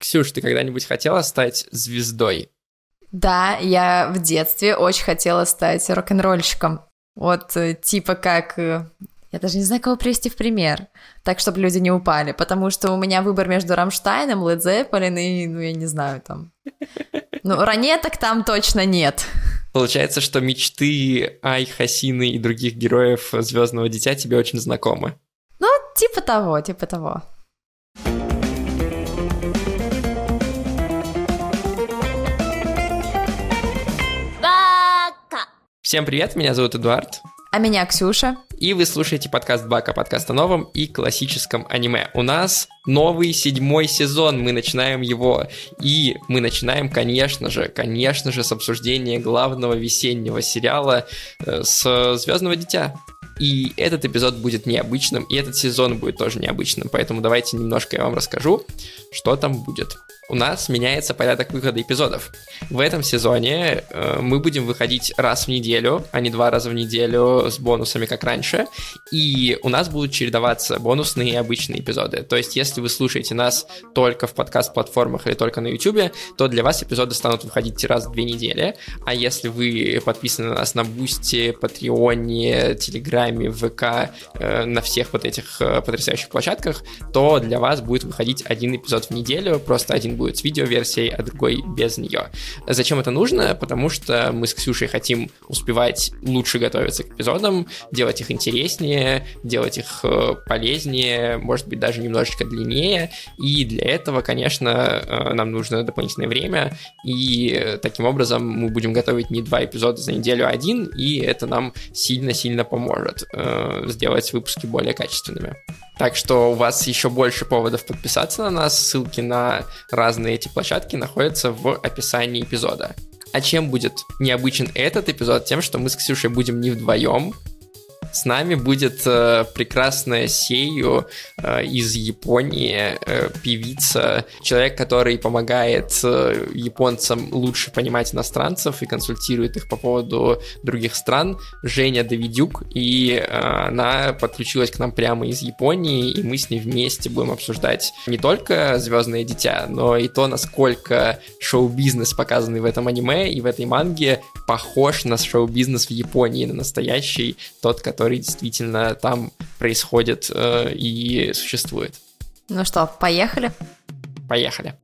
Ксюш, ты когда-нибудь хотела стать звездой? Да, я в детстве очень хотела стать рок-н-ролльщиком. Вот э, типа как... э, Я даже не знаю, кого привести в пример, так, чтобы люди не упали, потому что у меня выбор между Рамштайном, Led Zeppelin и, ну, я не знаю, там... Ну, ранеток там точно нет. Получается, что мечты Ай, Хасины и других героев Звездного дитя тебе очень знакомы. Ну, типа того, типа того. Всем привет, меня зовут Эдуард. А меня Ксюша. И вы слушаете подкаст Бака, подкаст о новом и классическом аниме. У нас новый седьмой сезон, мы начинаем его. И мы начинаем, конечно же, конечно же, с обсуждения главного весеннего сериала э, с Звездного Дитя. И этот эпизод будет необычным, и этот сезон будет тоже необычным. Поэтому давайте немножко я вам расскажу, что там будет. У нас меняется порядок выхода эпизодов. В этом сезоне э, мы будем выходить раз в неделю, а не два раза в неделю с бонусами, как раньше. И у нас будут чередоваться бонусные и обычные эпизоды. То есть, если вы слушаете нас только в подкаст-платформах или только на YouTube, то для вас эпизоды станут выходить раз в две недели. А если вы подписаны на нас на Бусти, Патреоне, Телеграме, ВК, э, на всех вот этих э, потрясающих площадках, то для вас будет выходить один эпизод в неделю, просто один будет с видеоверсией, а другой без нее. Зачем это нужно? Потому что мы с Ксюшей хотим успевать лучше готовиться к эпизодам, делать их интереснее, делать их э, полезнее, может быть, даже немножечко длиннее. И для этого, конечно, э, нам нужно дополнительное время. И таким образом мы будем готовить не два эпизода за неделю, а один, и это нам сильно-сильно поможет э, сделать выпуски более качественными. Так что у вас еще больше поводов подписаться на нас. Ссылки на разные эти площадки находятся в описании эпизода. А чем будет необычен этот эпизод? Тем, что мы с Ксюшей будем не вдвоем, с нами будет э, прекрасная Сею э, из Японии, э, певица, человек, который помогает э, японцам лучше понимать иностранцев и консультирует их по поводу других стран, Женя Давидюк, и э, она подключилась к нам прямо из Японии, и мы с ней вместе будем обсуждать не только Звездное дитя, но и то, насколько шоу-бизнес, показанный в этом аниме и в этой манге, похож на шоу-бизнес в Японии, на настоящий, тот, который действительно там происходит э, и существует. Ну что, поехали? Поехали.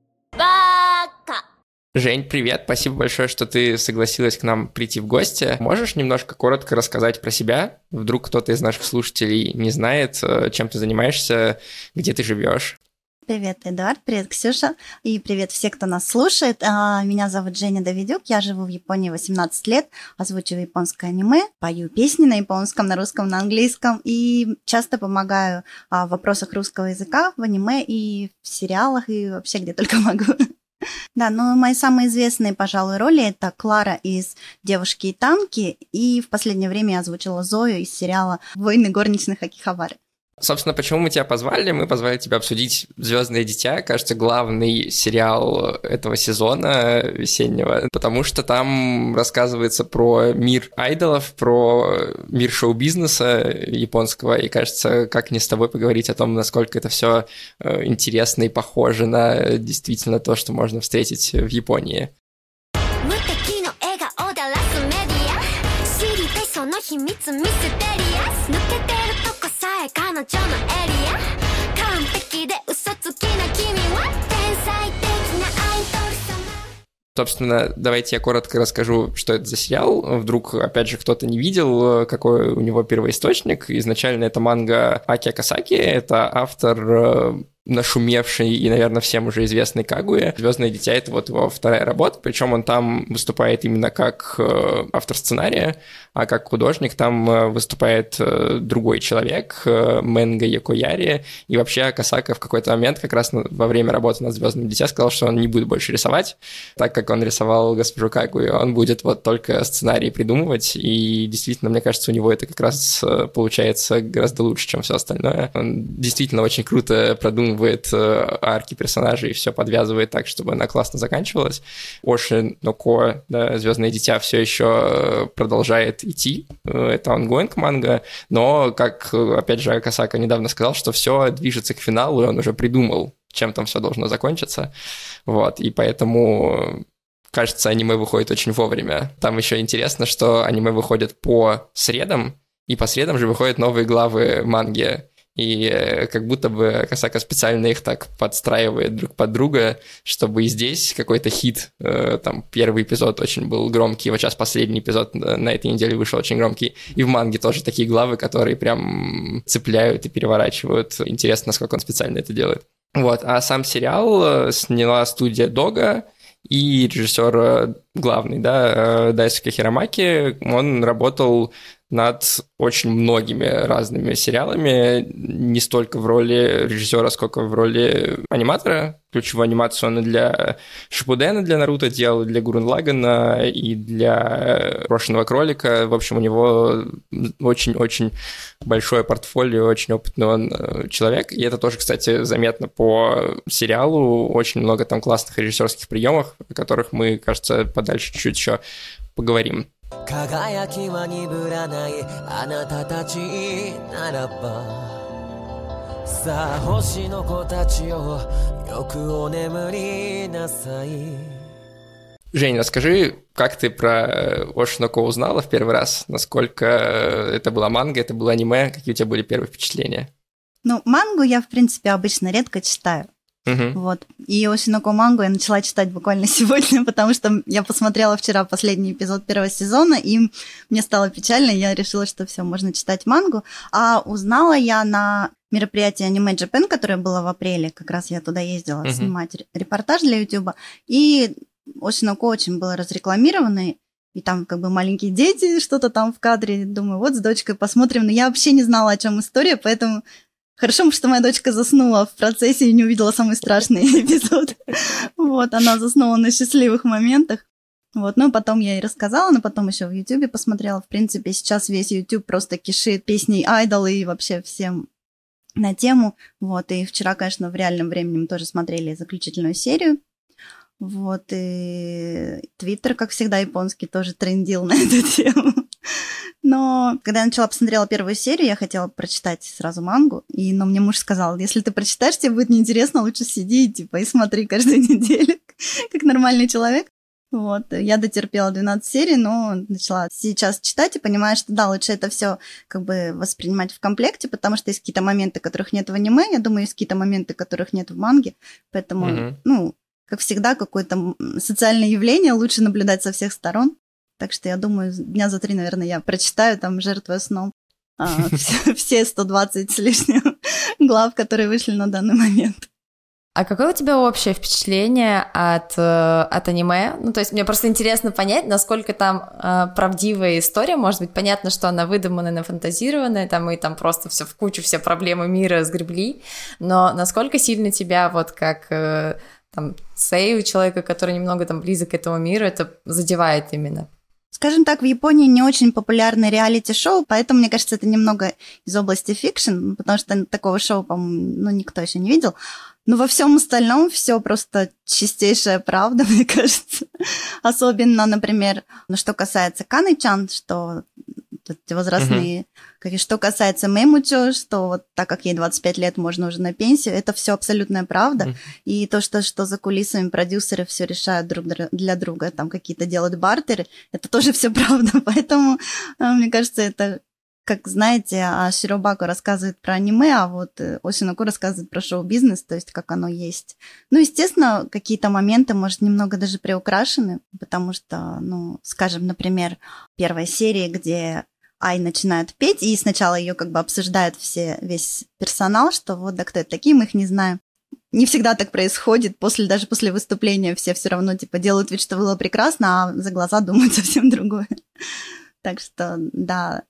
Жень, привет, спасибо большое, что ты согласилась к нам прийти в гости. Можешь немножко коротко рассказать про себя? Вдруг кто-то из наших слушателей не знает, э, чем ты занимаешься, где ты живешь? Привет, Эдуард, привет, Ксюша, и привет все, кто нас слушает. А, Меня зовут Женя Давидюк, я живу в Японии 18 лет, озвучиваю японское аниме, пою песни на японском, на русском, на английском, и часто помогаю а, в вопросах русского языка в аниме и в сериалах, и вообще где только могу. Да, но мои самые известные, пожалуй, роли это Клара из «Девушки и танки», и в последнее время я озвучила Зою из сериала «Войны горничных Акихавары». Собственно, почему мы тебя позвали? Мы позвали тебя обсудить Звездное дитя, кажется, главный сериал этого сезона весеннего, потому что там рассказывается про мир айдолов, про мир шоу-бизнеса японского, и кажется, как не с тобой поговорить о том, насколько это все интересно и похоже на действительно то, что можно встретить в Японии. 無敵の笑顔だらすメディア知りたいその秘密ミステリアス抜けて るとこさえ彼女のエリア完璧で嘘つきな君は天才的なアイドル様 Собственно, давайте я коротко расскажу, что это за сериал. Вдруг, опять же, кто-то не видел, какой у него первоисточник. Изначально это манга Аки Акасаки. Это автор э, нашумевший и, наверное, всем уже известный Кагуя. «Звездное дитя» — это вот его вторая работа, причем он там выступает именно как э, автор сценария, а как художник там э, выступает э, другой человек, Мэнга Якояри, и вообще Касака в какой-то момент как раз во время работы над «Звездным дитя» сказал, что он не будет больше рисовать, так как он рисовал госпожу Кагую, он будет вот только сценарий придумывать, и действительно, мне кажется, у него это как раз получается гораздо лучше, чем все остальное. Он действительно очень круто продумывает э, арки персонажей и все подвязывает так, чтобы она классно заканчивалась. Оши Ноко, да, Звездное дитя, все еще продолжает идти. Э, Это ongoing манга, но, как, э, опять же, Акасака недавно сказал, что все движется к финалу, и он уже придумал, чем там все должно закончиться. Вот, и поэтому кажется, аниме выходит очень вовремя. Там еще интересно, что аниме выходит по средам, и по средам же выходят новые главы манги. И э, как будто бы Касака специально их так подстраивает друг под друга, чтобы и здесь какой-то хит, э, там первый эпизод очень был громкий, вот сейчас последний эпизод на этой неделе вышел очень громкий, и в манге тоже такие главы, которые прям цепляют и переворачивают. Интересно, насколько он специально это делает. Вот, а сам сериал э, сняла студия Дога, и режиссер главный, да, Дайсуke Хиромаки, он работал над очень многими разными сериалами, не столько в роли режиссера, сколько в роли аниматора. Ключевую анимацию он и для Шипудена, для Наруто делал, и для Гурен Лагана, и для Брошенного кролика. В общем, у него очень-очень большое портфолио, очень опытный он э, человек. И это тоже, кстати, заметно по сериалу. Очень много там классных режиссерских приемов, о которых мы, кажется, подальше чуть-чуть еще поговорим. 輝きは鈍らないあなたたちならばさあ星の子たちよよくお眠りなさい Жень, расскажи, как ты про Ошиноко узнала в первый раз? Насколько это была манга, это было аниме? Какие у тебя были первые впечатления? Ну, мангу я, в принципе, обычно редко читаю. Угу. Вот. И Осиноко Мангу я начала читать буквально сегодня, потому что я посмотрела вчера последний эпизод первого сезона, и мне стало печально, и я решила, что все, можно читать мангу. А узнала я на мероприятии Anime Japan, которое было в апреле, как раз я туда ездила угу. снимать репортаж для YouTube, и Осиноко очень было разрекламировано, и там как бы маленькие дети, что-то там в кадре, думаю, вот с дочкой посмотрим, но я вообще не знала, о чем история, поэтому Хорошо, что моя дочка заснула в процессе и не увидела самый страшный эпизод. Вот, она заснула на счастливых моментах. Вот, ну, потом я ей рассказала, но потом еще в Ютубе посмотрела. В принципе, сейчас весь Ютуб просто кишит песней айдолы и вообще всем на тему. Вот, и вчера, конечно, в реальном времени мы тоже смотрели заключительную серию. Вот, и Твиттер, как всегда, японский тоже трендил на эту тему. Но когда я начала посмотрела первую серию, я хотела прочитать сразу мангу, и, но мне муж сказал, если ты прочитаешь, тебе будет неинтересно, лучше сиди типа, и смотри каждую неделю, как нормальный человек. Вот, я дотерпела 12 серий, но начала сейчас читать и понимаю, что да, лучше это все как бы воспринимать в комплекте, потому что есть какие-то моменты, которых нет в аниме, я думаю, есть какие-то моменты, которых нет в манге, поэтому, mm-hmm. ну, как всегда, какое-то социальное явление лучше наблюдать со всех сторон. Так что я думаю, дня за три, наверное, я прочитаю там «Жертвуя сном» а, все 120 с лишним глав, которые вышли на данный момент. А какое у тебя общее впечатление от, э, от аниме? Ну, то есть мне просто интересно понять, насколько там э, правдивая история. Может быть, понятно, что она выдуманная, нафантазированная, там и там просто все в кучу, все проблемы мира сгребли. Но насколько сильно тебя вот как э, там сэйю, человека, который немного там близок к этому миру, это задевает именно? Скажем так, в Японии не очень популярны реалити-шоу, поэтому, мне кажется, это немного из области fiction, потому что такого шоу, по-моему, ну, никто еще не видел. Но во всем остальном все просто чистейшая правда, мне кажется. Особенно, например, ну, что касается Каны-чан, что эти возрастные. Uh-huh. Как и что касается Мемучо, что вот так как ей 25 лет, можно уже на пенсию, это все абсолютная правда. Uh-huh. И то, что, что за кулисами продюсеры все решают друг для друга, там какие-то делают бартеры, это тоже все правда. Поэтому, э, мне кажется, это как знаете, а Широбаку рассказывает про аниме, а вот э, Осиноку рассказывает про шоу-бизнес, то есть как оно есть. Ну, естественно, какие-то моменты, может, немного даже приукрашены, потому что, ну, скажем, например, первая серия, где Ай начинает петь, и сначала ее как бы обсуждают все, весь персонал, что вот, да кто это такие, мы их не знаем. Не всегда так происходит. После, даже после выступления все все равно типа делают вид, что было прекрасно, а за глаза думают совсем другое. Так что, да,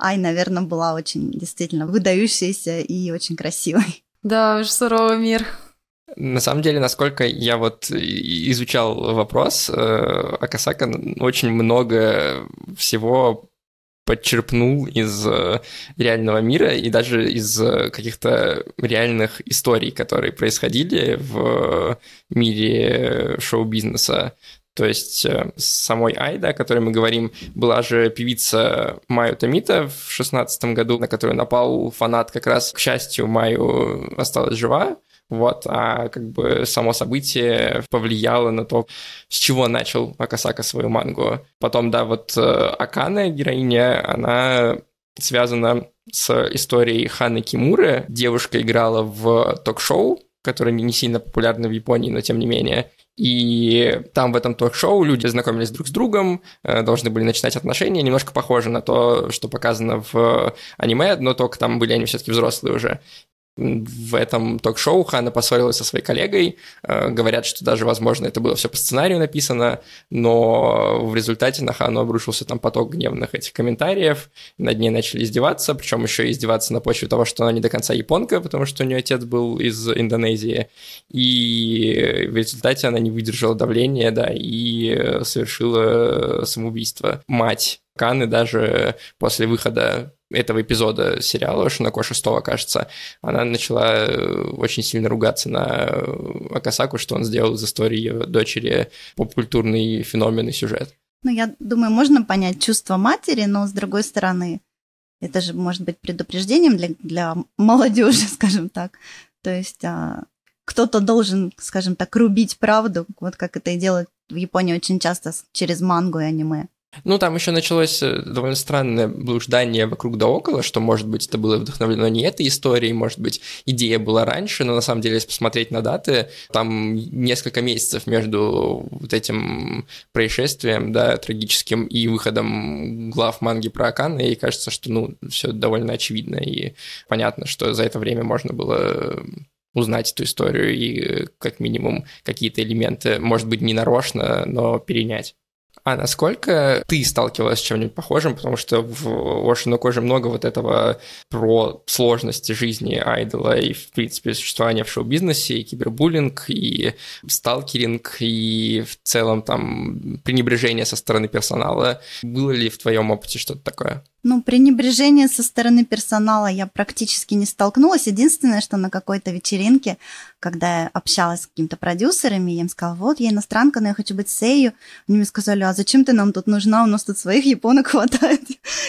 Ай, наверное, была очень действительно выдающейся и очень красивой. Да, уж суровый мир. На самом деле, насколько я вот изучал вопрос, э, Акасака очень много всего подчерпнул из э, реального мира и даже из э, каких-то реальных историй, которые происходили в мире шоу-бизнеса. То есть э, с самой Айда, о которой мы говорим, была же певица Майю Томита в шестнадцатом году, на которую напал фанат как раз. К счастью, Майю осталась жива, Вот, а как бы само событие повлияло на то, с чего начал Акасака свою мангу. Потом, да, вот э, Акана, героиня, она связана с историей Ханы Кимуры. Девушка играла в ток-шоу, которое не сильно популярно в Японии, но тем не менее. И там в этом ток-шоу люди знакомились друг с другом, э, должны были начинать отношения, немножко похоже на то, что показано в аниме, но только там были они все-таки взрослые уже в этом ток-шоу Хана поссорилась со своей коллегой. Э, говорят, что даже, возможно, это было все по сценарию написано, но в результате на Хану обрушился там поток гневных этих комментариев, над ней начали издеваться, причем еще издеваться на почве того, что она не до конца японка, потому что у нее отец был из Индонезии, и в результате она не выдержала давления, да, и совершила самоубийство. Мать Каны даже после выхода этого эпизода сериала Шиноко 6, кажется, она начала э, очень сильно ругаться на э, Акасаку, что он сделал из истории ее дочери поп-культурный феномен и сюжет. Ну, я думаю, можно понять чувство матери, но с другой стороны, это же может быть предупреждением для, для молодежи, скажем так. То есть а, кто-то должен, скажем так, рубить правду, вот как это и делают в Японии очень часто через мангу и аниме. Ну, там еще началось э, довольно странное блуждание вокруг да около, что, может быть, это было вдохновлено не этой историей, может быть, идея была раньше, но на самом деле, если посмотреть на даты, там несколько месяцев между вот этим происшествием, да, трагическим, и выходом глав манги про Акана, и кажется, что, ну, все довольно очевидно, и понятно, что за это время можно было узнать эту историю и как минимум какие-то элементы, может быть, не нарочно, но перенять. А насколько ты сталкивалась с чем-нибудь похожим? Потому что в Ошиноко же много вот этого про сложности жизни айдола и, в принципе, существования в шоу-бизнесе, и кибербуллинг, и сталкеринг, и в целом там пренебрежение со стороны персонала. Было ли в твоем опыте что-то такое? Ну, пренебрежение со стороны персонала я практически не столкнулась. Единственное, что на какой-то вечеринке, когда я общалась с какими-то продюсерами, я им сказала, вот, я иностранка, но я хочу быть сею. Они мне сказали, а зачем ты нам тут нужна? У нас тут своих японок хватает.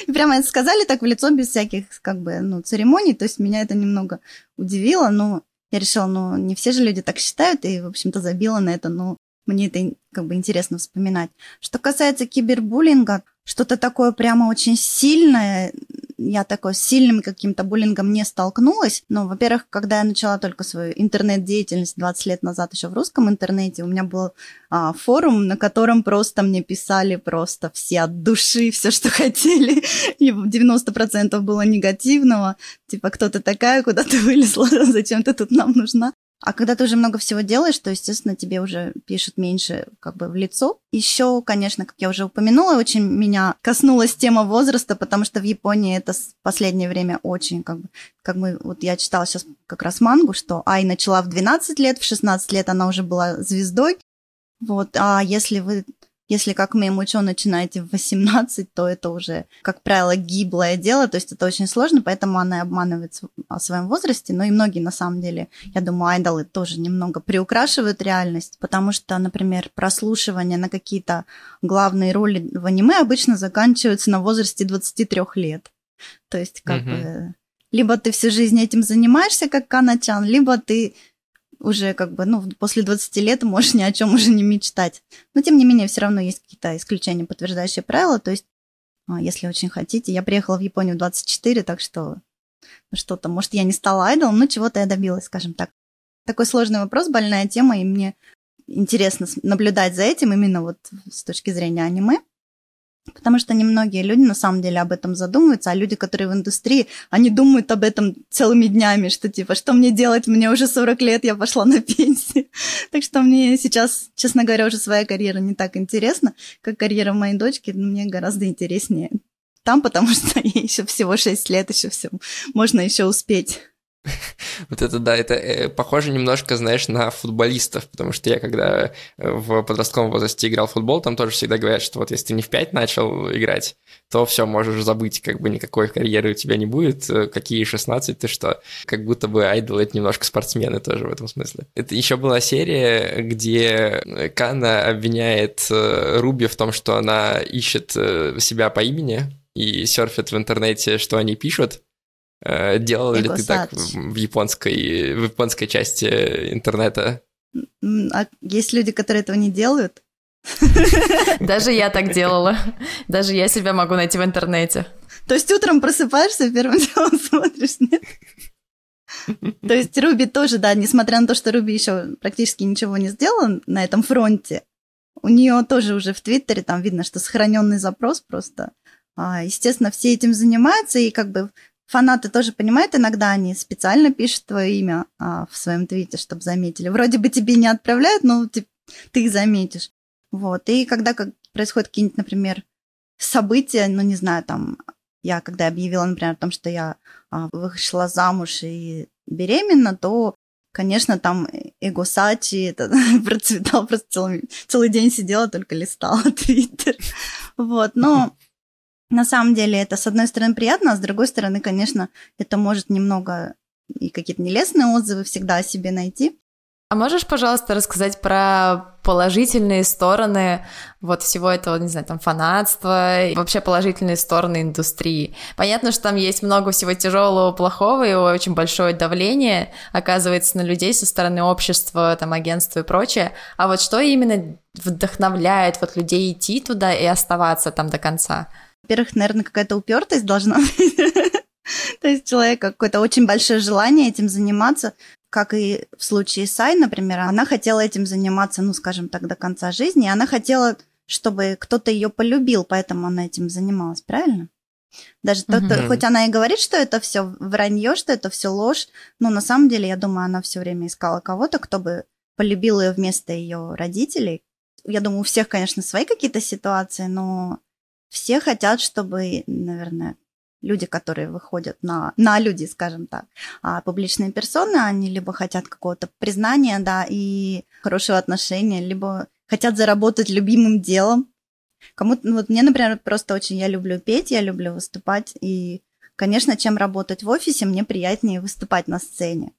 И прямо это сказали так в лицо, без всяких, как бы, ну, церемоний. То есть меня это немного удивило, но я решила, ну, не все же люди так считают, и, в общем-то, забила на это, но мне это как бы интересно вспоминать. Что касается кибербуллинга, что-то такое прямо очень сильное, я такой с сильным каким-то буллингом не столкнулась. Но, во-первых, когда я начала только свою интернет-деятельность 20 лет назад еще в русском интернете, у меня был а, форум, на котором просто мне писали просто все от души, все, что хотели. И 90% было негативного. Типа, кто ты такая, куда ты вылезла, зачем ты тут нам нужна? А когда ты уже много всего делаешь, то, естественно, тебе уже пишут меньше как бы в лицо. Еще, конечно, как я уже упомянула, очень меня коснулась тема возраста, потому что в Японии это в последнее время очень как бы... Как мы, вот я читала сейчас как раз мангу, что Ай начала в 12 лет, в 16 лет она уже была звездой. Вот, а если вы если, как Меймучо, начинаете в 18, то это уже, как правило, гиблое дело, то есть это очень сложно, поэтому она обманывает о своем возрасте, но и многие, на самом деле, я думаю, айдолы тоже немного приукрашивают реальность, потому что, например, прослушивание на какие-то главные роли в аниме обычно заканчиваются на возрасте 23 лет. То есть, как mm-hmm. бы, либо ты всю жизнь этим занимаешься, как Каначан, либо ты уже как бы, ну, после 20 лет можешь ни о чем уже не мечтать. Но, тем не менее, все равно есть какие-то исключения, подтверждающие правила. То есть, а, если очень хотите, я приехала в Японию в 24, так что ну, что-то, может, я не стала айдолом, но чего-то я добилась, скажем так. Такой сложный вопрос, больная тема, и мне интересно наблюдать за этим именно вот с точки зрения аниме. Потому что немногие люди на самом деле об этом задумываются, а люди, которые в индустрии, они думают об этом целыми днями, что типа, что мне делать, мне уже 40 лет, я пошла на пенсию. Так что мне сейчас, честно говоря, уже своя карьера не так интересна, как карьера моей дочки, но мне гораздо интереснее там, потому что ей еще всего 6 лет, еще все можно еще успеть. Вот это да, это э, похоже немножко, знаешь, на футболистов, потому что я когда э, в подростковом возрасте играл в футбол, там тоже всегда говорят, что вот если ты не в 5 начал играть, то все, можешь забыть, как бы никакой карьеры у тебя не будет, э, какие 16 ты что, как будто бы айдол это немножко спортсмены тоже в этом смысле. Это еще была серия, где Канна обвиняет Руби в том, что она ищет себя по имени, и серфит в интернете, что они пишут, Э, делал ли ты так в японской, в японской части интернета? А есть люди, которые этого не делают? Даже я так делала. Даже я себя могу найти в интернете. То есть утром просыпаешься, первым делом смотришь, нет? То есть Руби тоже, да, несмотря на то, что Руби еще практически ничего не сделала на этом фронте, у нее тоже уже в Твиттере там видно, что сохраненный запрос просто. А, естественно, все этим занимаются, и как бы фанаты тоже понимают, иногда они специально пишут твое имя а, в своем твите, чтобы заметили. Вроде бы тебе не отправляют, но ты, ты их заметишь. Вот. И когда как, происходят какие-нибудь, например, события, ну, не знаю, там, я когда объявила, например, о том, что я а, вышла замуж и беременна, то, конечно, там эго-сачи это процветал, просто целый, целый день сидела, только листала твиттер. Вот, но на самом деле это, с одной стороны, приятно, а с другой стороны, конечно, это может немного и какие-то нелестные отзывы всегда о себе найти. А можешь, пожалуйста, рассказать про положительные стороны вот всего этого, не знаю, там, фанатства, и вообще положительные стороны индустрии? Понятно, что там есть много всего тяжелого, плохого, и очень большое давление оказывается на людей со стороны общества, там, агентства и прочее. А вот что именно вдохновляет вот людей идти туда и оставаться там до конца? Во-первых, наверное, какая-то упертость должна быть. То есть человека какое-то очень большое желание этим заниматься, как и в случае Сай, например, она хотела этим заниматься, ну, скажем так, до конца жизни, и она хотела, чтобы кто-то ее полюбил, поэтому она этим занималась, правильно? Даже то, Мгм. то- хоть она и говорит, что это все вранье, что это все ложь, но на самом деле, я думаю, она все время искала кого-то, кто бы полюбил ее вместо ее родителей. Я думаю, у всех, конечно, свои какие-то ситуации, но все хотят, чтобы, наверное, люди, которые выходят на, на люди, скажем так, а публичные персоны, они либо хотят какого-то признания, да, и хорошего отношения, либо хотят заработать любимым делом. Кому-то, ну вот мне, например, просто очень, я люблю петь, я люблю выступать, и, конечно, чем работать в офисе, мне приятнее выступать на сцене.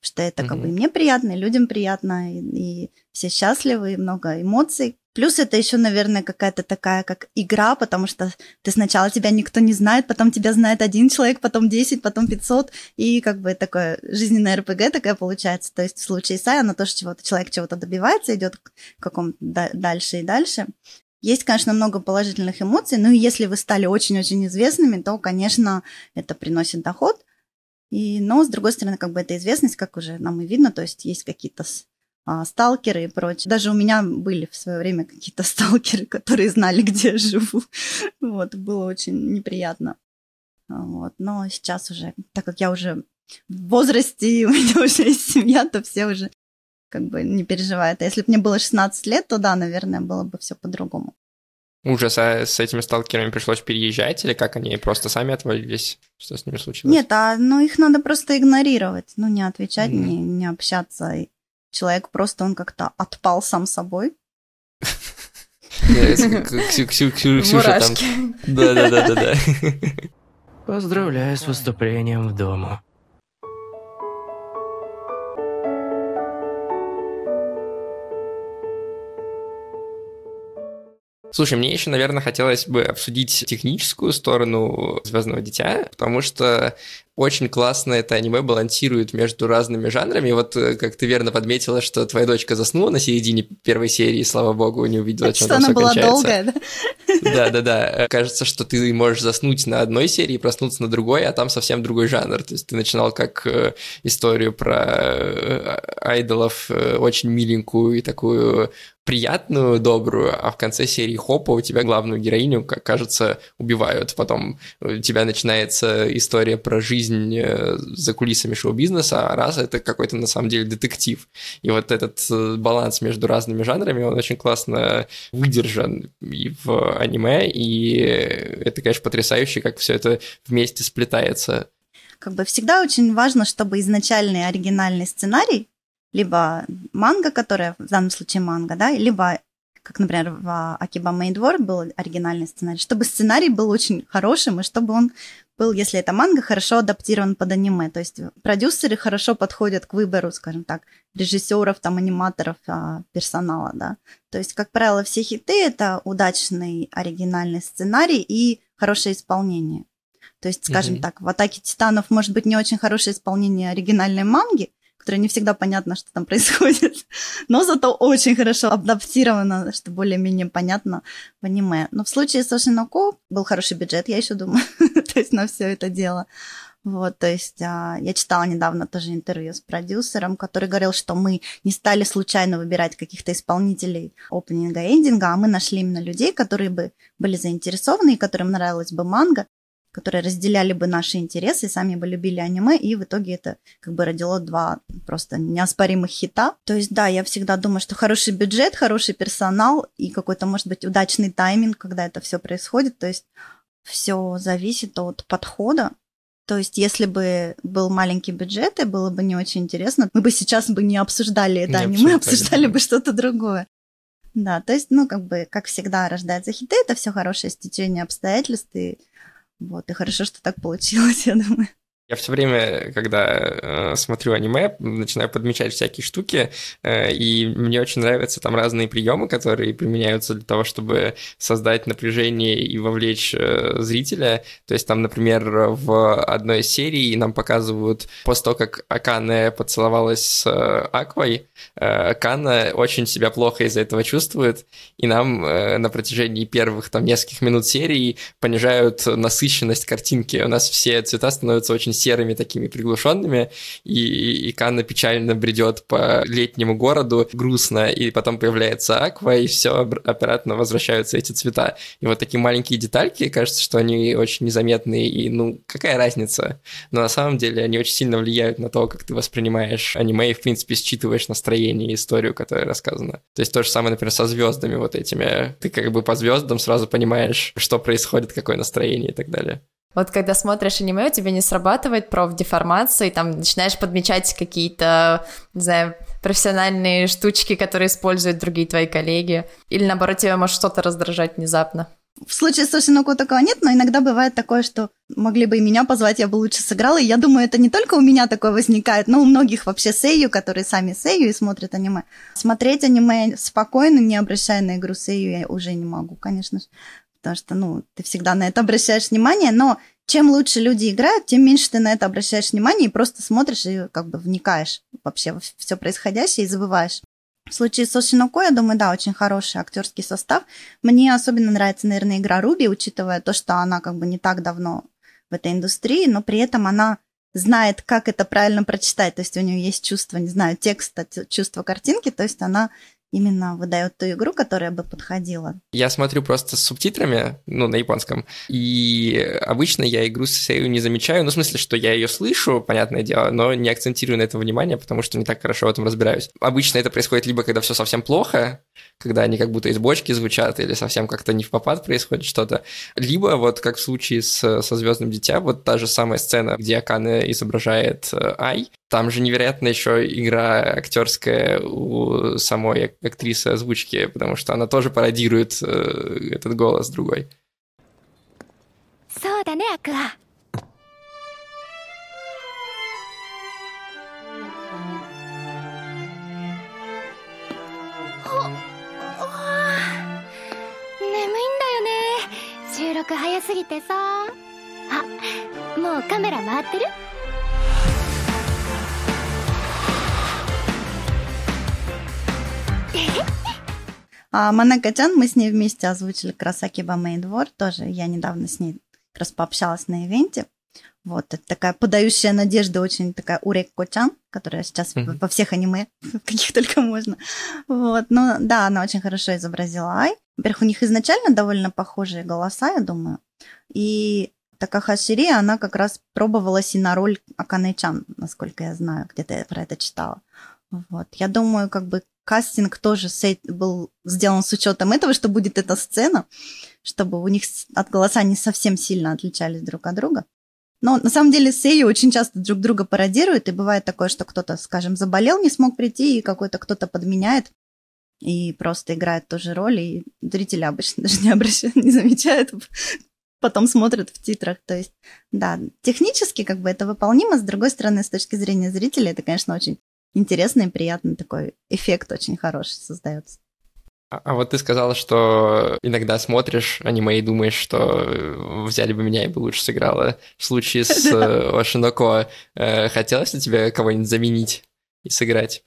Что это как бы мне приятно, и людям приятно, и, и все счастливы, и много эмоций. Плюс это еще, наверное, какая-то такая, как игра, потому что ты сначала тебя никто не знает, потом тебя знает один человек, потом 10, потом 500, и как бы такое жизненное РПГ такая получается. То есть в случае Сай, она тоже чего-то, человек чего-то добивается, идет к какому-то да- дальше и дальше. Есть, конечно, много положительных эмоций, и если вы стали очень-очень известными, то, конечно, это приносит доход. И, но, с другой стороны, как бы эта известность, как уже нам и видно, то есть есть какие-то сталкеры и прочее. Даже у меня были в свое время какие-то сталкеры, которые знали, где я живу. Вот, было очень неприятно. А, Вот, но сейчас уже, так как я уже в возрасте, и у меня уже есть семья, то все уже как бы не переживают. А если бы мне было 16 лет, то да, наверное, было бы все по-другому. Уже со- с этими сталкерами пришлось переезжать, или как они просто сами отвалились? Что с ними случилось? Нет, а ну их надо просто игнорировать, ну не отвечать, Мгм. не, не общаться. И человек просто он как-то отпал сам собой. Ксюша там... Да-да-да-да-да. Поздравляю с выступлением в дому. Слушай, мне еще, наверное, хотелось бы обсудить техническую сторону Звездного дитя, потому что очень классно это аниме балансирует между разными жанрами. И вот, э, как ты верно подметила, что твоя дочка заснула на середине первой серии, слава богу, не увидела, чем Что там она все была кончается. долгая, да? Да-да-да. Кажется, что ты можешь заснуть на одной серии проснуться на другой, а там совсем другой жанр. То есть ты начинал как э, историю про э, айдолов, э, очень миленькую и такую приятную, добрую, а в конце серии хопа у тебя главную героиню, как кажется, убивают. Потом у тебя начинается история про жизнь э, за кулисами шоу-бизнеса, а раз это какой-то на самом деле детектив. И вот этот э, баланс между разными жанрами, он очень классно выдержан и в аниме, и это, конечно, потрясающе, как все это вместе сплетается. Как бы всегда очень важно, чтобы изначальный оригинальный сценарий, либо манга, которая в данном случае манга, да, либо как, например, в Акиба Мейдвор был оригинальный сценарий, чтобы сценарий был очень хорошим, и чтобы он был, если это манга, хорошо адаптирован под аниме. То есть продюсеры хорошо подходят к выбору, скажем так, режиссеров, там, аниматоров, а, персонала, да. То есть, как правило, все хиты — это удачный оригинальный сценарий и хорошее исполнение. То есть, скажем Мгм. так, в «Атаке титанов» может быть не очень хорошее исполнение оригинальной манги, которая не всегда понятно, что там происходит, но зато очень хорошо адаптировано, что более-менее понятно в аниме. Но в случае с Ошиноко был хороший бюджет, я еще думаю, то есть на все это дело. Вот, то есть а, я читала недавно тоже интервью с продюсером, который говорил, что мы не стали случайно выбирать каких-то исполнителей опенинга и эндинга, а мы нашли именно людей, которые бы были заинтересованы и которым нравилась бы манга, которые разделяли бы наши интересы, сами бы любили аниме, и в итоге это как бы родило два просто неоспоримых хита. То есть, да, я всегда думаю, что хороший бюджет, хороший персонал и какой-то, может быть, удачный тайминг, когда это все происходит. То есть, все зависит от подхода. То есть, если бы был маленький бюджет, и было бы не очень интересно, мы бы сейчас бы не обсуждали это Не аниме, обсуждали, обсуждали да. бы что-то другое. Да, то есть, ну, как бы, как всегда, рождаются хиты, это все хорошее стечение обстоятельств, и вот, и хорошо, что так получилось, я думаю. Я все время, когда э, смотрю аниме, начинаю подмечать всякие штуки, э, и мне очень нравятся там разные приемы, которые применяются для того, чтобы создать напряжение и вовлечь э, зрителя. То есть там, например, в одной из серий нам показывают, после того, как Акана поцеловалась с э, Аквой, э, Акана очень себя плохо из-за этого чувствует, и нам э, на протяжении первых там нескольких минут серии понижают насыщенность картинки. У нас все цвета становятся очень серыми, такими приглушенными, и, и Канна печально бредет по летнему городу, грустно, и потом появляется Аква, и все обратно возвращаются эти цвета. И вот такие маленькие детальки, кажется, что они очень незаметные, и ну, какая разница? Но на самом деле они очень сильно влияют на то, как ты воспринимаешь аниме и, в принципе, считываешь настроение и историю, которая рассказана. То есть то же самое, например, со звездами вот этими. Ты как бы по звездам сразу понимаешь, что происходит, какое настроение и так далее. Вот когда смотришь аниме, у тебя не срабатывает профдеформация, и там начинаешь подмечать какие-то, не знаю, профессиональные штучки, которые используют другие твои коллеги. Или наоборот, тебя может что-то раздражать внезапно. В случае с Сошиноко такого нет, но иногда бывает такое, что могли бы и меня позвать, я бы лучше сыграла. И я думаю, это не только у меня такое возникает, но у многих вообще сею, которые сами сею и смотрят аниме. Смотреть аниме спокойно, не обращая на игру сею, я уже не могу, конечно же. Потому что, ну, ты всегда на это обращаешь внимание, но чем лучше люди играют, тем меньше ты на это обращаешь внимание и просто смотришь и как бы вникаешь вообще во все происходящее и забываешь. В случае с Ошиноко, я думаю, да, очень хороший актерский состав. Мне особенно нравится, наверное, игра Руби, учитывая то, что она как бы не так давно в этой индустрии, но при этом она знает, как это правильно прочитать. То есть у нее есть чувство, не знаю, текста, чувство картинки, то есть она именно выдает ту игру, которая бы подходила. Я смотрю просто с субтитрами, ну, на японском, и обычно я игру с Сею не замечаю, ну, в смысле, что я ее слышу, понятное дело, но не акцентирую на это внимание, потому что не так хорошо в этом разбираюсь. Обычно это происходит либо когда все совсем плохо, когда они как будто из бочки звучат, или совсем как-то не в попад происходит что-то, либо вот как в случае с, со Звездным дитя, вот та же самая сцена, где Акана изображает э, Ай, там же невероятно еще игра актерская у самой актрисы озвучки, потому что она тоже пародирует э, этот голос другой. そうだねアクア 収録早すぎてさあもうカメラ回ってる А Манака-чан, мы с ней вместе озвучили Красаки Бамей двор, тоже я недавно с ней как раз пообщалась на ивенте. Вот, это такая подающая надежды, очень такая Урекко-чан, которая сейчас Мгм. во всех аниме, каких только можно. Вот, но да, она очень хорошо изобразила Ай. Во-первых, у них изначально довольно похожие голоса, я думаю. И Такахашири, она как раз пробовалась и на роль Акане-чан, насколько я знаю, где-то я про это читала. Вот. Я думаю, как бы кастинг тоже был сделан с учетом этого, что будет эта сцена, чтобы у них от голоса не совсем сильно отличались друг от друга. Но на самом деле сеи очень часто друг друга пародируют, и бывает такое, что кто-то, скажем, заболел, не смог прийти, и какой-то кто-то подменяет и просто играет ту же роль, и зрители обычно даже не обращают, не замечают, потом смотрят в титрах. То есть, да, технически как бы это выполнимо, с другой стороны, с точки зрения зрителя, это, конечно, очень интересный и приятный такой эффект очень хороший создается. А, а вот ты сказала, что иногда смотришь аниме и думаешь, что э, взяли бы меня и бы лучше сыграла. В случае с э, Ошиноко э, хотелось ли тебе кого-нибудь заменить и сыграть?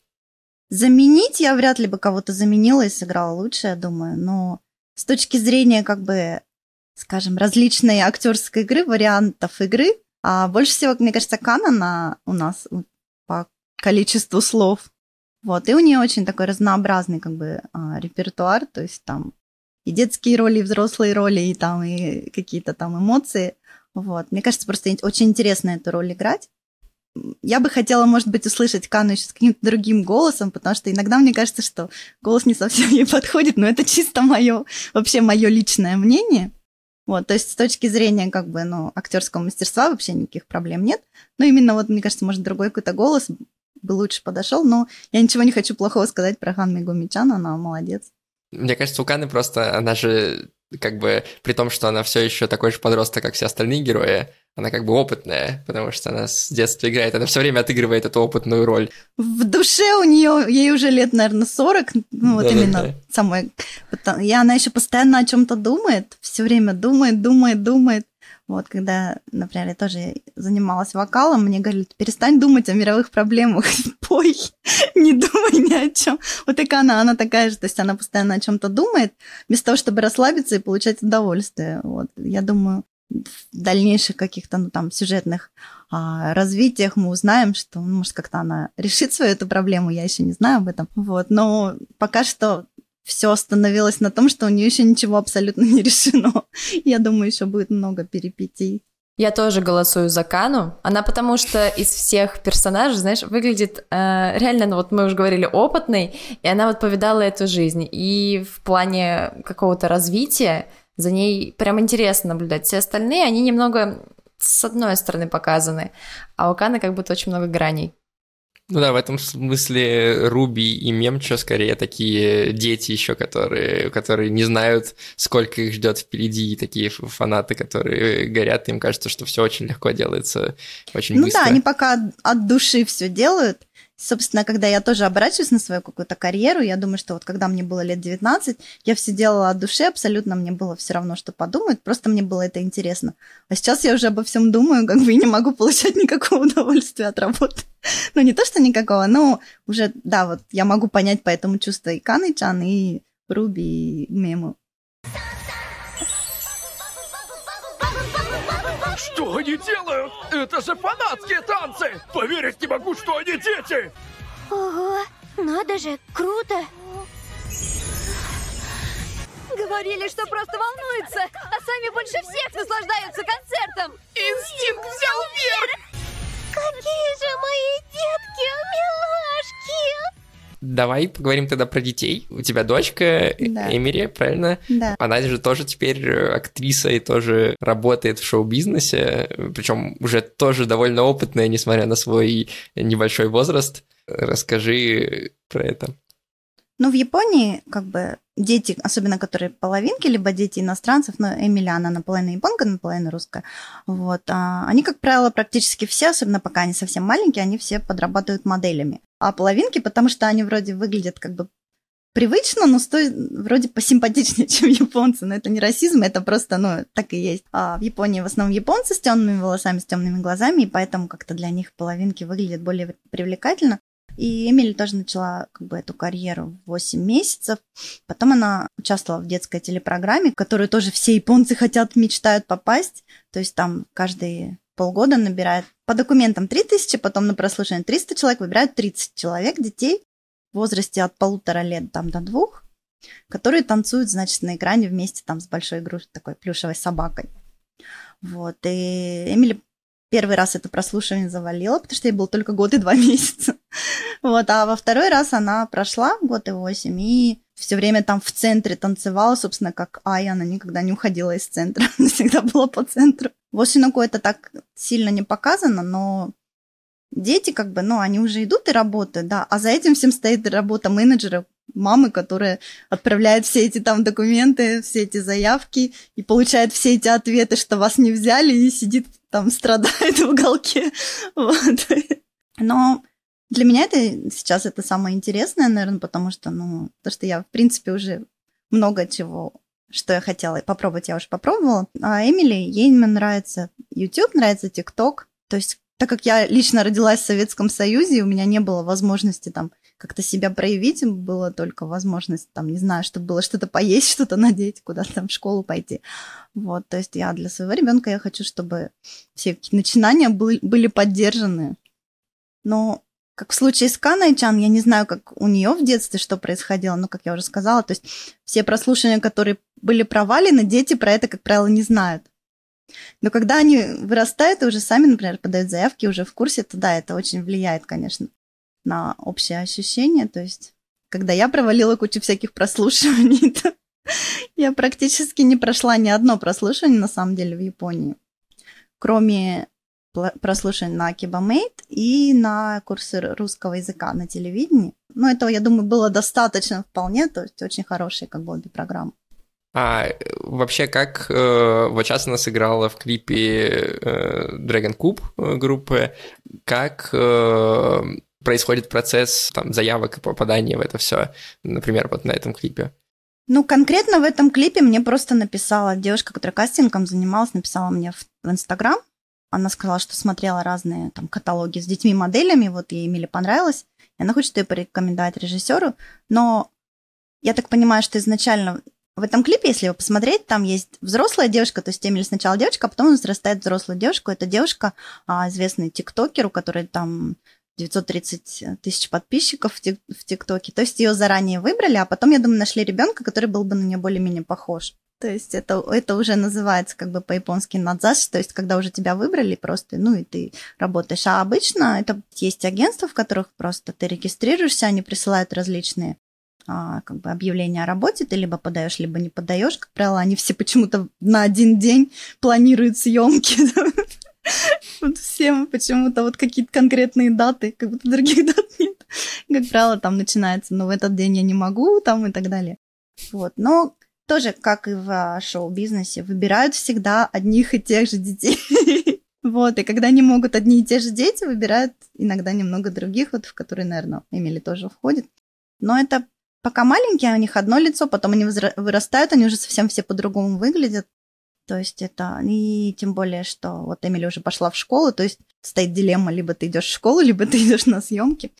Заменить я вряд ли бы кого-то заменила и сыграла лучше, я думаю. Но с точки зрения, как бы, скажем, различной актерской игры, вариантов игры, а больше всего, мне кажется, Канана у нас по количеству слов. Вот, и у нее очень такой разнообразный как бы а, репертуар, то есть там и детские роли, и взрослые роли, и там и какие-то там эмоции. Вот. Мне кажется, просто очень интересно эту роль играть. Я бы хотела, может быть, услышать Кану еще с каким-то другим голосом, потому что иногда мне кажется, что голос не совсем ей подходит, но это чисто мое, вообще мое личное мнение. Вот, то есть с точки зрения как бы, ну, актерского мастерства вообще никаких проблем нет. Но именно вот, мне кажется, может, другой какой-то голос бы лучше подошел, но я ничего не хочу плохого сказать про Хан Мегумичан, она молодец. Мне кажется, у Каны просто, она же как бы, при том, что она все еще такой же подросток, как все остальные герои, она как бы опытная, потому что она с детства играет, она все время отыгрывает эту опытную роль. В душе у нее, ей уже лет, наверное, 40, ну вот да, именно да. самое. И она еще постоянно о чем-то думает, все время думает, думает, думает. Вот, когда, например, я тоже занималась вокалом, мне говорили, перестань думать о мировых проблемах, пой, не думай ни о чем. Вот такая она, она такая же, то есть она постоянно о чем-то думает, вместо того, чтобы расслабиться и получать удовольствие. Вот, я думаю, в дальнейших каких-то, ну, там, сюжетных а, развитиях мы узнаем, что, ну, может, как-то она решит свою эту проблему, я еще не знаю об этом. Вот, но пока что все остановилось на том, что у нее еще ничего абсолютно не решено. Я думаю, еще будет много перипетий. Я тоже голосую за Кану. Она потому что из всех персонажей, знаешь, выглядит э, реально, ну вот мы уже говорили, опытной, и она вот повидала эту жизнь. И в плане какого-то развития за ней прям интересно наблюдать. Все остальные, они немного с одной стороны показаны, а у Каны как будто очень много граней. Ну да, в этом смысле Руби и Мемчо скорее такие дети еще, которые, которые не знают, сколько их ждет впереди, и такие фанаты, которые горят, им кажется, что все очень легко делается, очень ну быстро. Ну да, они пока от души все делают, Собственно, когда я тоже оборачиваюсь на свою какую-то карьеру, я думаю, что вот когда мне было лет 19, я все делала от души, абсолютно мне было все равно, что подумают, просто мне было это интересно. А сейчас я уже обо всем думаю, как бы и не могу получать никакого удовольствия от работы. Ну, не то, что никакого, но уже, да, вот я могу понять по этому чувства и Каны-чан, и Руби, и Мему. Что они делают? Это же фанатские танцы! Поверить не могу, что они дети! Ого, надо же, круто! Говорили, что просто волнуются, а сами больше всех наслаждаются концертом! Инстинкт взял верх! Какие же мои детки, милашки! Давай поговорим тогда про детей. У тебя дочка да. Эмири, правильно? Да. Она же тоже теперь э, актриса и тоже работает в шоу-бизнесе, причем уже тоже довольно опытная, несмотря на свой небольшой возраст. Расскажи про это. Ну, в Японии, как бы, дети, особенно которые половинки, либо дети иностранцев, но ну, Эмили, она наполовину японка, наполовину русская, вот, а, они, как правило, практически все, особенно пока они совсем маленькие, они все подрабатывают моделями. А половинки, потому что они вроде выглядят как бы привычно, но стоит вроде посимпатичнее, чем японцы. Но это не расизм, это просто, ну, так и есть. А в Японии в основном японцы с темными волосами, с темными глазами, и поэтому как-то для них половинки выглядят более привлекательно. И Эмили тоже начала как бы эту карьеру в 8 месяцев. Потом она участвовала в детской телепрограмме, в которую тоже все японцы хотят, мечтают попасть. То есть там каждые полгода набирает по документам 3000, потом на прослушивание 300 человек, выбирают 30 человек, детей в возрасте от полутора лет там, до двух, которые танцуют, значит, на экране вместе там с большой игрушкой, такой плюшевой собакой. Вот, и Эмили первый раз это прослушивание завалила, потому что ей было только год и два месяца. Вот, а во второй раз она прошла год и восемь, и все время там в центре танцевала, собственно, как Ай, она никогда не уходила из центра, она всегда была по центру. В Осиноку это так сильно не показано, но дети как бы, ну, они уже идут и работают, да, а за этим всем стоит работа менеджера, мамы, которая отправляет все эти там документы, все эти заявки и получает все эти ответы, что вас не взяли, и сидит там, страдает в уголке. Вот. Но Для меня это сейчас это самое интересное, наверное, потому что, ну, то, что я, в принципе, уже много чего, что я хотела попробовать, я уже попробовала. А Эмили, ей нравится YouTube, нравится TikTok. То есть, так как я лично родилась в Советском Союзе, у меня не было возможности там как-то себя проявить, было только возможность, там, не знаю, чтобы было что-то поесть, что-то надеть, куда-то там в школу пойти. Вот, то есть я для своего ребенка я хочу, чтобы все начинания были, были поддержаны. Но как в случае с Каной Чан, я не знаю, как у нее в детстве что происходило, но, как я уже сказала, то есть все прослушивания, которые были провалены, дети про это, как правило, не знают. Но когда они вырастают и уже сами, например, подают заявки, уже в курсе, то да, это очень влияет, конечно, на общее ощущение. То есть, когда я провалила кучу всяких прослушиваний, то я практически не прошла ни одно прослушивание, на самом деле, в Японии. Кроме прослушиваний на Кибамейт и на курсы русского языка на телевидении. Но этого, я думаю, было достаточно вполне, то есть очень хорошие как бы обе программы. А вообще, как э, вот сейчас она сыграла в клипе э, Dragon Cube э, группы, как э, происходит процесс там, заявок и попадания в это все, например, вот на этом клипе? Ну, конкретно в этом клипе мне просто написала девушка, которая кастингом занималась, написала мне в, в Инстаграм. Она сказала, что смотрела разные там каталоги с детьми-моделями, вот ей Эмили понравилось, и она хочет ее порекомендовать режиссеру, но я так понимаю, что изначально в этом клипе, если его посмотреть, там есть взрослая девушка, то есть Эмили сначала девочка, а потом он взрастает взрослую девушку. Это девушка, а, известный тиктокер, у которой там 930 тысяч подписчиков в ТикТоке. То есть ее заранее выбрали, а потом, я думаю, нашли ребенка, который был бы на нее более-менее похож. То есть это, это уже называется как бы по-японски надзаш, то есть когда уже тебя выбрали просто, ну и ты работаешь. А обычно это есть агентства, в которых просто ты регистрируешься, они присылают различные а, как бы объявления о работе, ты либо подаешь, либо не подаешь. Как правило, они все почему-то на один день планируют съемки. Всем почему-то вот какие-то конкретные даты, как будто других дат нет. Как правило, там начинается, но «Ну, в этот день я не могу, там и так далее. Вот, но тоже, как и в а, шоу-бизнесе, выбирают всегда одних и тех же детей. Вот, и когда не могут одни и те же дети, выбирают иногда немного других, вот в которые, наверное, Эмили тоже входит. Но это пока маленькие, у них одно лицо, потом они вырастают, они уже совсем все по-другому выглядят. То есть это, и тем более, что вот Эмили уже пошла в школу, то есть стоит дилемма, либо ты идешь в школу, либо ты идешь на съемки.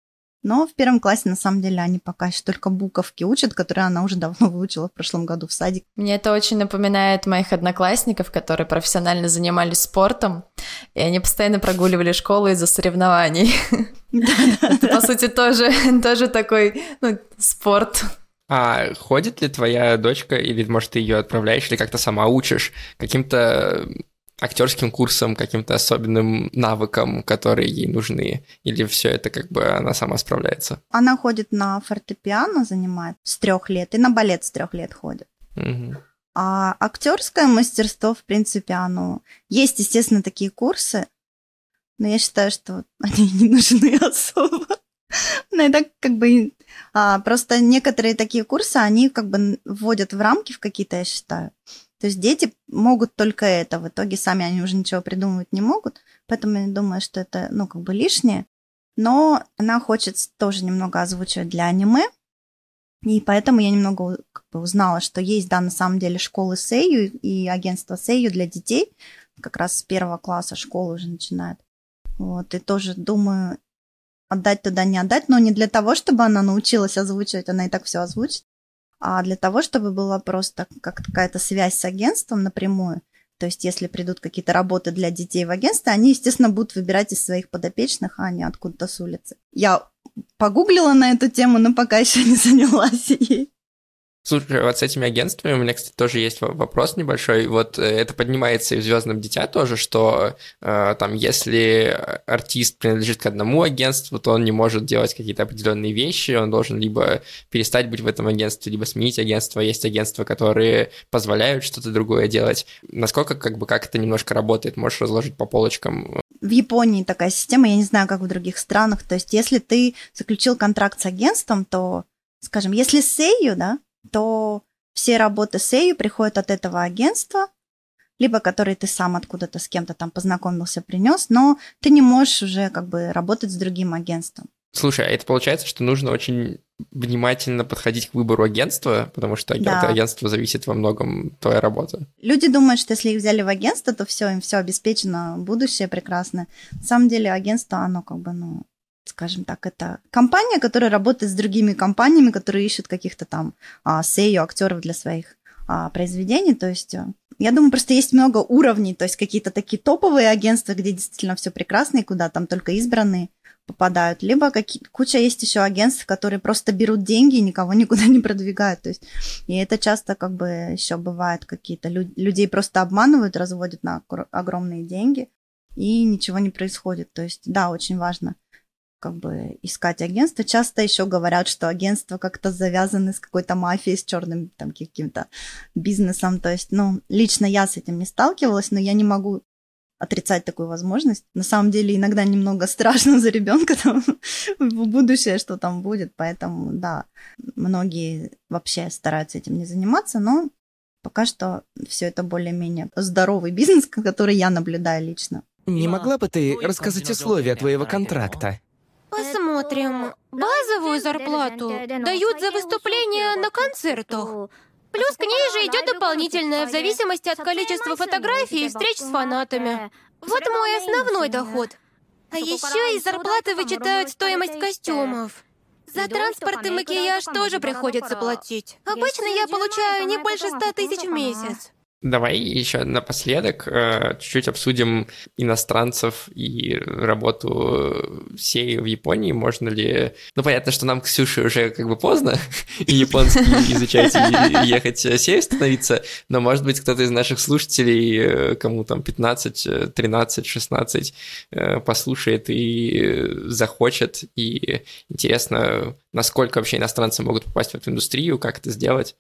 Но в первом классе, на самом деле, они пока еще только буковки учат, которые она уже давно выучила в прошлом году в садик. Мне это очень напоминает моих одноклассников, которые профессионально занимались спортом, и они постоянно прогуливали школу из-за соревнований. Это, по сути, тоже, такой ну, спорт. А ходит ли твоя дочка, или, может, ты ее отправляешь, или как-то сама учишь каким-то актерским курсом, каким-то особенным навыкам, которые ей нужны? Или все это как бы она сама справляется? Она ходит на фортепиано, занимает с трех лет, и на балет с трех лет ходит. Угу. А актерское мастерство, в принципе, оно... Есть, естественно, такие курсы, но я считаю, что они не нужны особо. Ну, это как бы... А, просто некоторые такие курсы, они как бы вводят в рамки в какие-то, я считаю. То есть дети могут только это, в итоге сами они уже ничего придумывать не могут, поэтому я думаю, что это, ну, как бы лишнее. Но она хочет тоже немного озвучивать для аниме, и поэтому я немного как бы, узнала, что есть, да, на самом деле школы Сейю и агентство Сейю для детей, как раз с первого класса школы уже начинают. Вот, и тоже думаю, отдать туда не отдать, но не для того, чтобы она научилась озвучивать, она и так все озвучит, а для того, чтобы была просто как какая-то связь с агентством напрямую. То есть, если придут какие-то работы для детей в агентство, они, естественно, будут выбирать из своих подопечных, а не откуда-то с улицы. Я погуглила на эту тему, но пока еще не занялась ей. Слушай, вот с этими агентствами у меня, кстати, тоже есть вопрос небольшой. Вот э, это поднимается и в Звездном дитя тоже, что э, там, если артист принадлежит к одному агентству, то он не может делать какие-то определенные вещи, он должен либо перестать быть в этом агентстве, либо сменить агентство. Есть агентства, которые позволяют что-то другое делать. Насколько, как бы, как это немножко работает? Можешь разложить по полочкам? В Японии такая система, я не знаю, как в других странах. То есть, если ты заключил контракт с агентством, то, скажем, если Сейю, да, то все работы с EU приходят от этого агентства, либо которые ты сам откуда-то с кем-то там познакомился, принес, но ты не можешь уже как бы работать с другим агентством. Слушай, а это получается, что нужно очень внимательно подходить к выбору агентства, потому что от Да. агентства зависит во многом твоя работа. Люди думают, что если их взяли в агентство, то все, им все обеспечено, будущее прекрасно. На самом деле агентство, оно как бы, ну, скажем так, это компания, которая работает с другими компаниями, которые ищут каких-то там а, SEO, актеров для своих а, произведений. То есть э, я думаю, просто есть много уровней, то есть какие-то такие топовые агентства, где действительно все прекрасно, и куда там только избранные попадают, либо какие, куча есть еще агентств, которые просто берут деньги и никого никуда не продвигают. То есть, и это часто как бы еще бывает какие-то лю- людей просто обманывают, разводят на огр- огромные деньги, и ничего не происходит. То есть, да, очень важно как бы искать агентство. Часто еще говорят, что агентства как-то завязаны с какой-то мафией, с черным там каким-то бизнесом. То есть, ну, лично я с этим не сталкивалась, но я не могу отрицать такую возможность. На самом деле иногда немного страшно за ребенка там в будущее, что там будет, поэтому да, многие вообще стараются этим не заниматься, но пока что все это более-менее здоровый бизнес, который я наблюдаю лично. Не могла бы ты рассказать условия твоего контракта? Посмотрим. Базовую зарплату дают за выступление на концертах. Плюс к ней же идет дополнительное в зависимости от количества фотографий и встреч с фанатами. Вот мой основной доход. А еще из зарплаты вычитают стоимость костюмов. За транспорт и макияж тоже приходится платить. Обычно я получаю не больше ста тысяч в месяц. Давай еще напоследок э, чуть-чуть обсудим иностранцев и работу сеи в Японии. Можно ли... Ну, понятно, что нам, Ксюше, уже как бы поздно и японский изучать и ехать сею становиться, но, может быть, кто-то из наших слушателей, э, кому там 15, э, 13, 16, э, послушает и захочет, и интересно, насколько вообще иностранцы могут попасть в эту индустрию, как это сделать.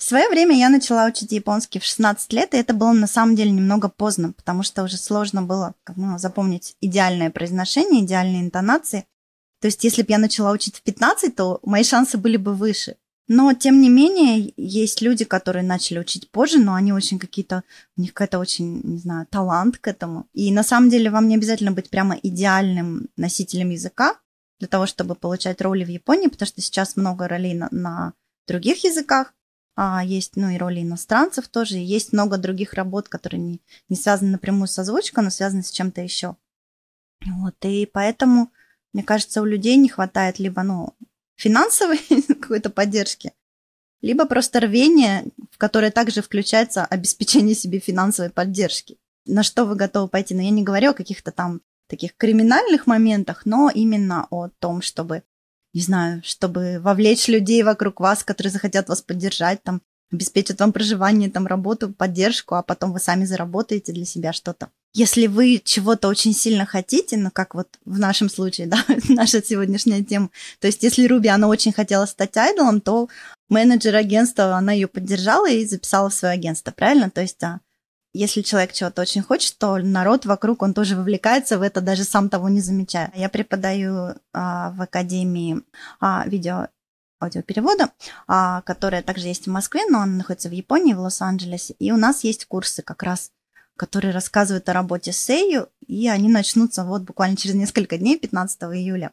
В свое время я начала учить японский в 16 лет, и это было на самом деле немного поздно, потому что уже сложно было ну, запомнить идеальное произношение, идеальные интонации. То есть, если бы я начала учить в 15, то мои шансы были бы выше. Но, тем не менее, есть люди, которые начали учить позже, но они очень какие-то, у них какая-то очень, не знаю, талант к этому. И на самом деле вам не обязательно быть прямо идеальным носителем языка для того, чтобы получать роли в Японии, потому что сейчас много ролей на, на других языках. А, есть, ну, и роли иностранцев тоже, есть много других работ, которые не, не связаны напрямую с озвучкой, но связаны с чем-то еще. Вот, и поэтому, мне кажется, у людей не хватает либо, ну, финансовой какой-то поддержки, либо просто рвения, в которое также включается обеспечение себе финансовой поддержки. На что вы готовы пойти? Но я не говорю о каких-то там таких криминальных моментах, но именно о том, чтобы не знаю, чтобы вовлечь людей вокруг вас, которые захотят вас поддержать, там, обеспечат вам проживание, там, работу, поддержку, а потом вы сами заработаете для себя что-то. Если вы чего-то очень сильно хотите, ну, как вот в нашем случае, да, наша сегодняшняя тема, то есть если Руби, она очень хотела стать айдолом, то менеджер агентства, она ее поддержала и записала в свое агентство, правильно? То есть а, если человек чего-то очень хочет, то народ вокруг, он тоже вовлекается в это, даже сам того не замечая. Я преподаю а, в Академии а, видео аудиоперевода, а, которая также есть в Москве, но она находится в Японии, в Лос-Анджелесе. И у нас есть курсы как раз, которые рассказывают о работе с Эйю, и они начнутся вот буквально через несколько дней, 15 июля,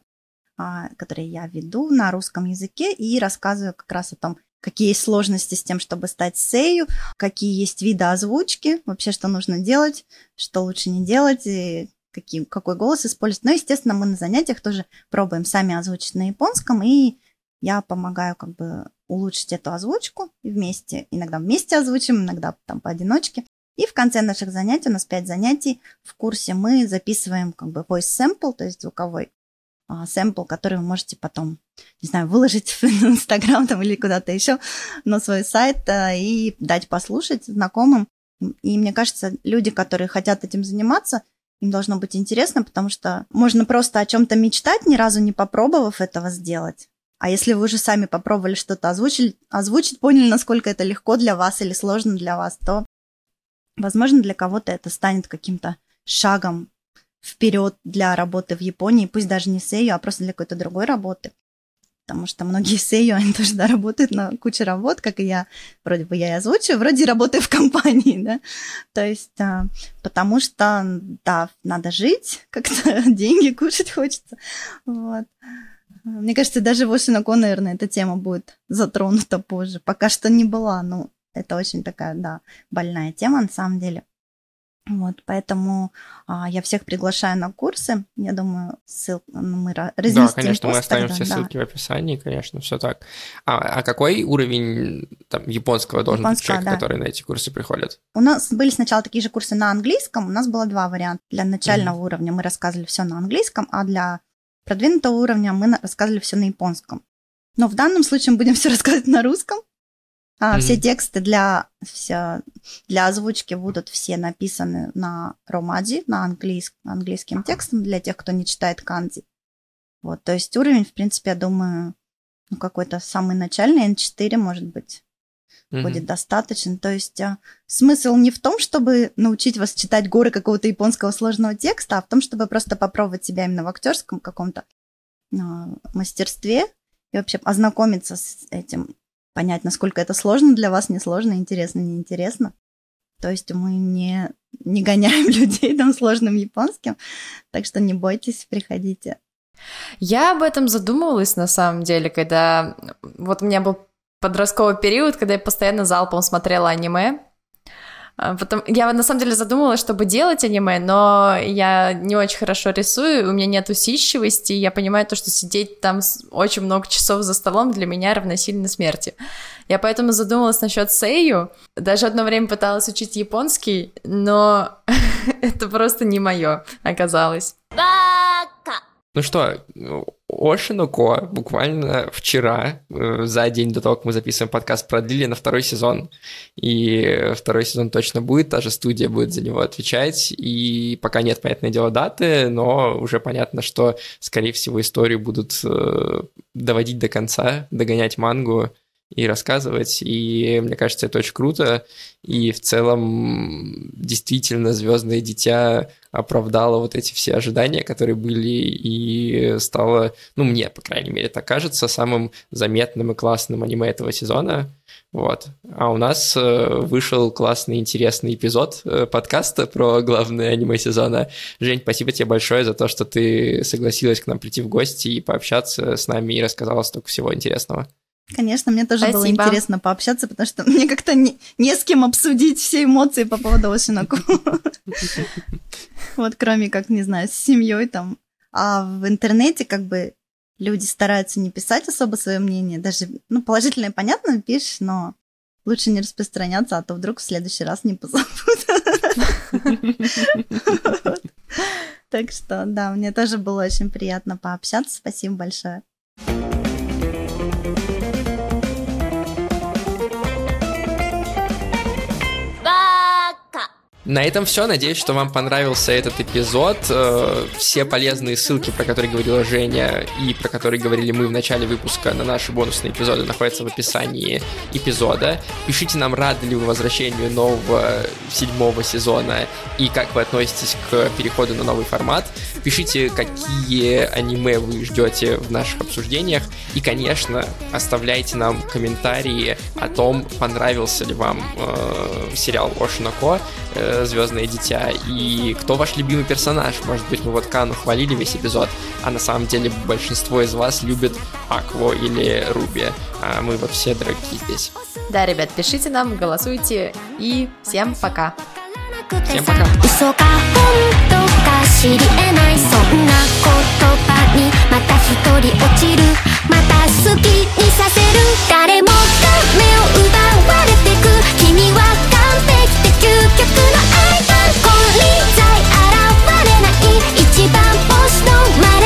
а, которые я веду на русском языке и рассказываю как раз о том, какие есть сложности с тем, чтобы стать сею, какие есть виды озвучки, вообще что нужно делать, что лучше не делать, и какие, какой голос использовать. Но, естественно, мы на занятиях тоже пробуем сами озвучить на японском, и я помогаю как бы улучшить эту озвучку вместе, иногда вместе озвучим, иногда там поодиночке. И в конце наших занятий, у нас 5 занятий, в курсе мы записываем как бы voice sample, то есть звуковой сэмпл, который вы можете потом, не знаю, выложить в Инстаграм там или куда-то еще на свой сайт а, и дать послушать знакомым. И мне кажется, люди, которые хотят этим заниматься, им должно быть интересно, потому что можно просто о чем-то мечтать, ни разу не попробовав этого сделать. А если вы уже сами попробовали что-то озвучить, озвучить, поняли, насколько это легко для вас или сложно для вас, то, возможно, для кого-то это станет каким-то шагом вперед для работы в Японии, пусть даже не сею, а просто для какой-то другой работы. Потому что многие сею, они тоже да, работают на куче работ, как и я. Вроде бы я и озвучиваю, вроде работаю в компании, да. То есть, а, потому что, да, надо жить, как-то деньги кушать хочется. Вот. Мне кажется, даже в Ошинако, наверное, эта тема будет затронута позже. Пока что не была, но это очень такая, да, больная тема на самом деле. Вот, поэтому а, я всех приглашаю на курсы. Я думаю, ссылку ну, мы разместим. Да, конечно, мы оставим тогда, все да. ссылки в описании, конечно, все так. А, а какой уровень там, японского должен быть Японского, человек, да. который на эти курсы приходит? У нас были сначала такие же курсы на английском. У нас было два варианта. Для начального уровня мы рассказывали все на английском, а для продвинутого уровня мы рассказывали все на японском. Но в данном случае мы будем все рассказывать на русском. А, Мгм. Все тексты для, вся, для озвучки будут все написаны на ромади, на английск, английским текстом для тех, кто не читает канзи. Вот, то есть уровень, в принципе, я думаю, ну, какой-то самый начальный, N4, может быть, Мгм. будет достаточно. То есть а, смысл не в том, чтобы научить вас читать горы какого-то японского сложного текста, а в том, чтобы просто попробовать себя именно в актерском каком-то а, мастерстве и вообще ознакомиться с этим, понять, насколько это сложно для вас, несложно, интересно, неинтересно. То есть мы не, не гоняем людей там сложным японским, так что не бойтесь, приходите. Я об этом задумывалась на самом деле, когда вот у меня был подростковый период, когда я постоянно залпом смотрела аниме. А, Потом я на самом деле задумывалась, чтобы делать аниме, но я не очень хорошо рисую, у меня нет усидчивости, я понимаю то, что сидеть там очень много часов за столом для меня равносильно смерти. Я поэтому задумалась насчет сейю, даже одно время пыталась учить японский, но это просто не мое оказалось. Ну что, Ошиноко буквально вчера, э, за день до того, как мы записываем подкаст, продлили на второй сезон. И второй сезон точно будет, та же студия будет за него отвечать. И пока нет, понятное дело, даты, но уже понятно, что, скорее всего, историю будут э, доводить до конца, догонять мангу и рассказывать. И мне кажется, это очень круто. И в целом, действительно, Звездное дитя оправдало вот эти все ожидания, которые были, и стало, ну, мне, по крайней мере, так кажется, самым заметным и классным аниме этого сезона. Вот. А у нас э, вышел классный, интересный эпизод э, подкаста про главное аниме сезона. Жень, спасибо тебе большое за то, что ты согласилась к нам прийти в гости и пообщаться с нами и рассказала столько всего интересного. Конечно, мне тоже было Спасибо. интересно пообщаться, потому что мне как-то не, не с кем обсудить все эмоции по поводу Ошинаку. Вот кроме как, не знаю, с семьей там. А в интернете как бы люди стараются не писать особо свое мнение. Даже, ну, положительное, понятно, пишешь, но лучше не распространяться, а то вдруг в следующий раз не позовут. Так что, да, мне тоже было очень приятно пообщаться. Спасибо большое. На этом все. Надеюсь, что вам понравился этот эпизод. Э, Все полезные ссылки, про которые говорила Женя и про которые говорили мы в начале выпуска на наши бонусные эпизоды, находятся в описании эпизода. Пишите нам, рады ли вы возвращению нового седьмого сезона и как вы относитесь к переходу на новый формат. Пишите, какие аниме вы ждете в наших обсуждениях. И, конечно, оставляйте нам комментарии о том, понравился ли вам э, сериал Ошиноко, э, Звездное дитя, и кто ваш любимый персонаж. Может быть, мы вот Кану хвалили весь эпизод, а на самом деле большинство из вас любит Акво или Руби. А мы вот все дорогие здесь. Да, ребят, пишите нам, голосуйте и всем пока. くてさ本当か知り得ないそんな言葉にまた一人落ちるまた好きにさせる誰もが目を奪われてく君は完璧で究極のアイコン金在現れない一番星の前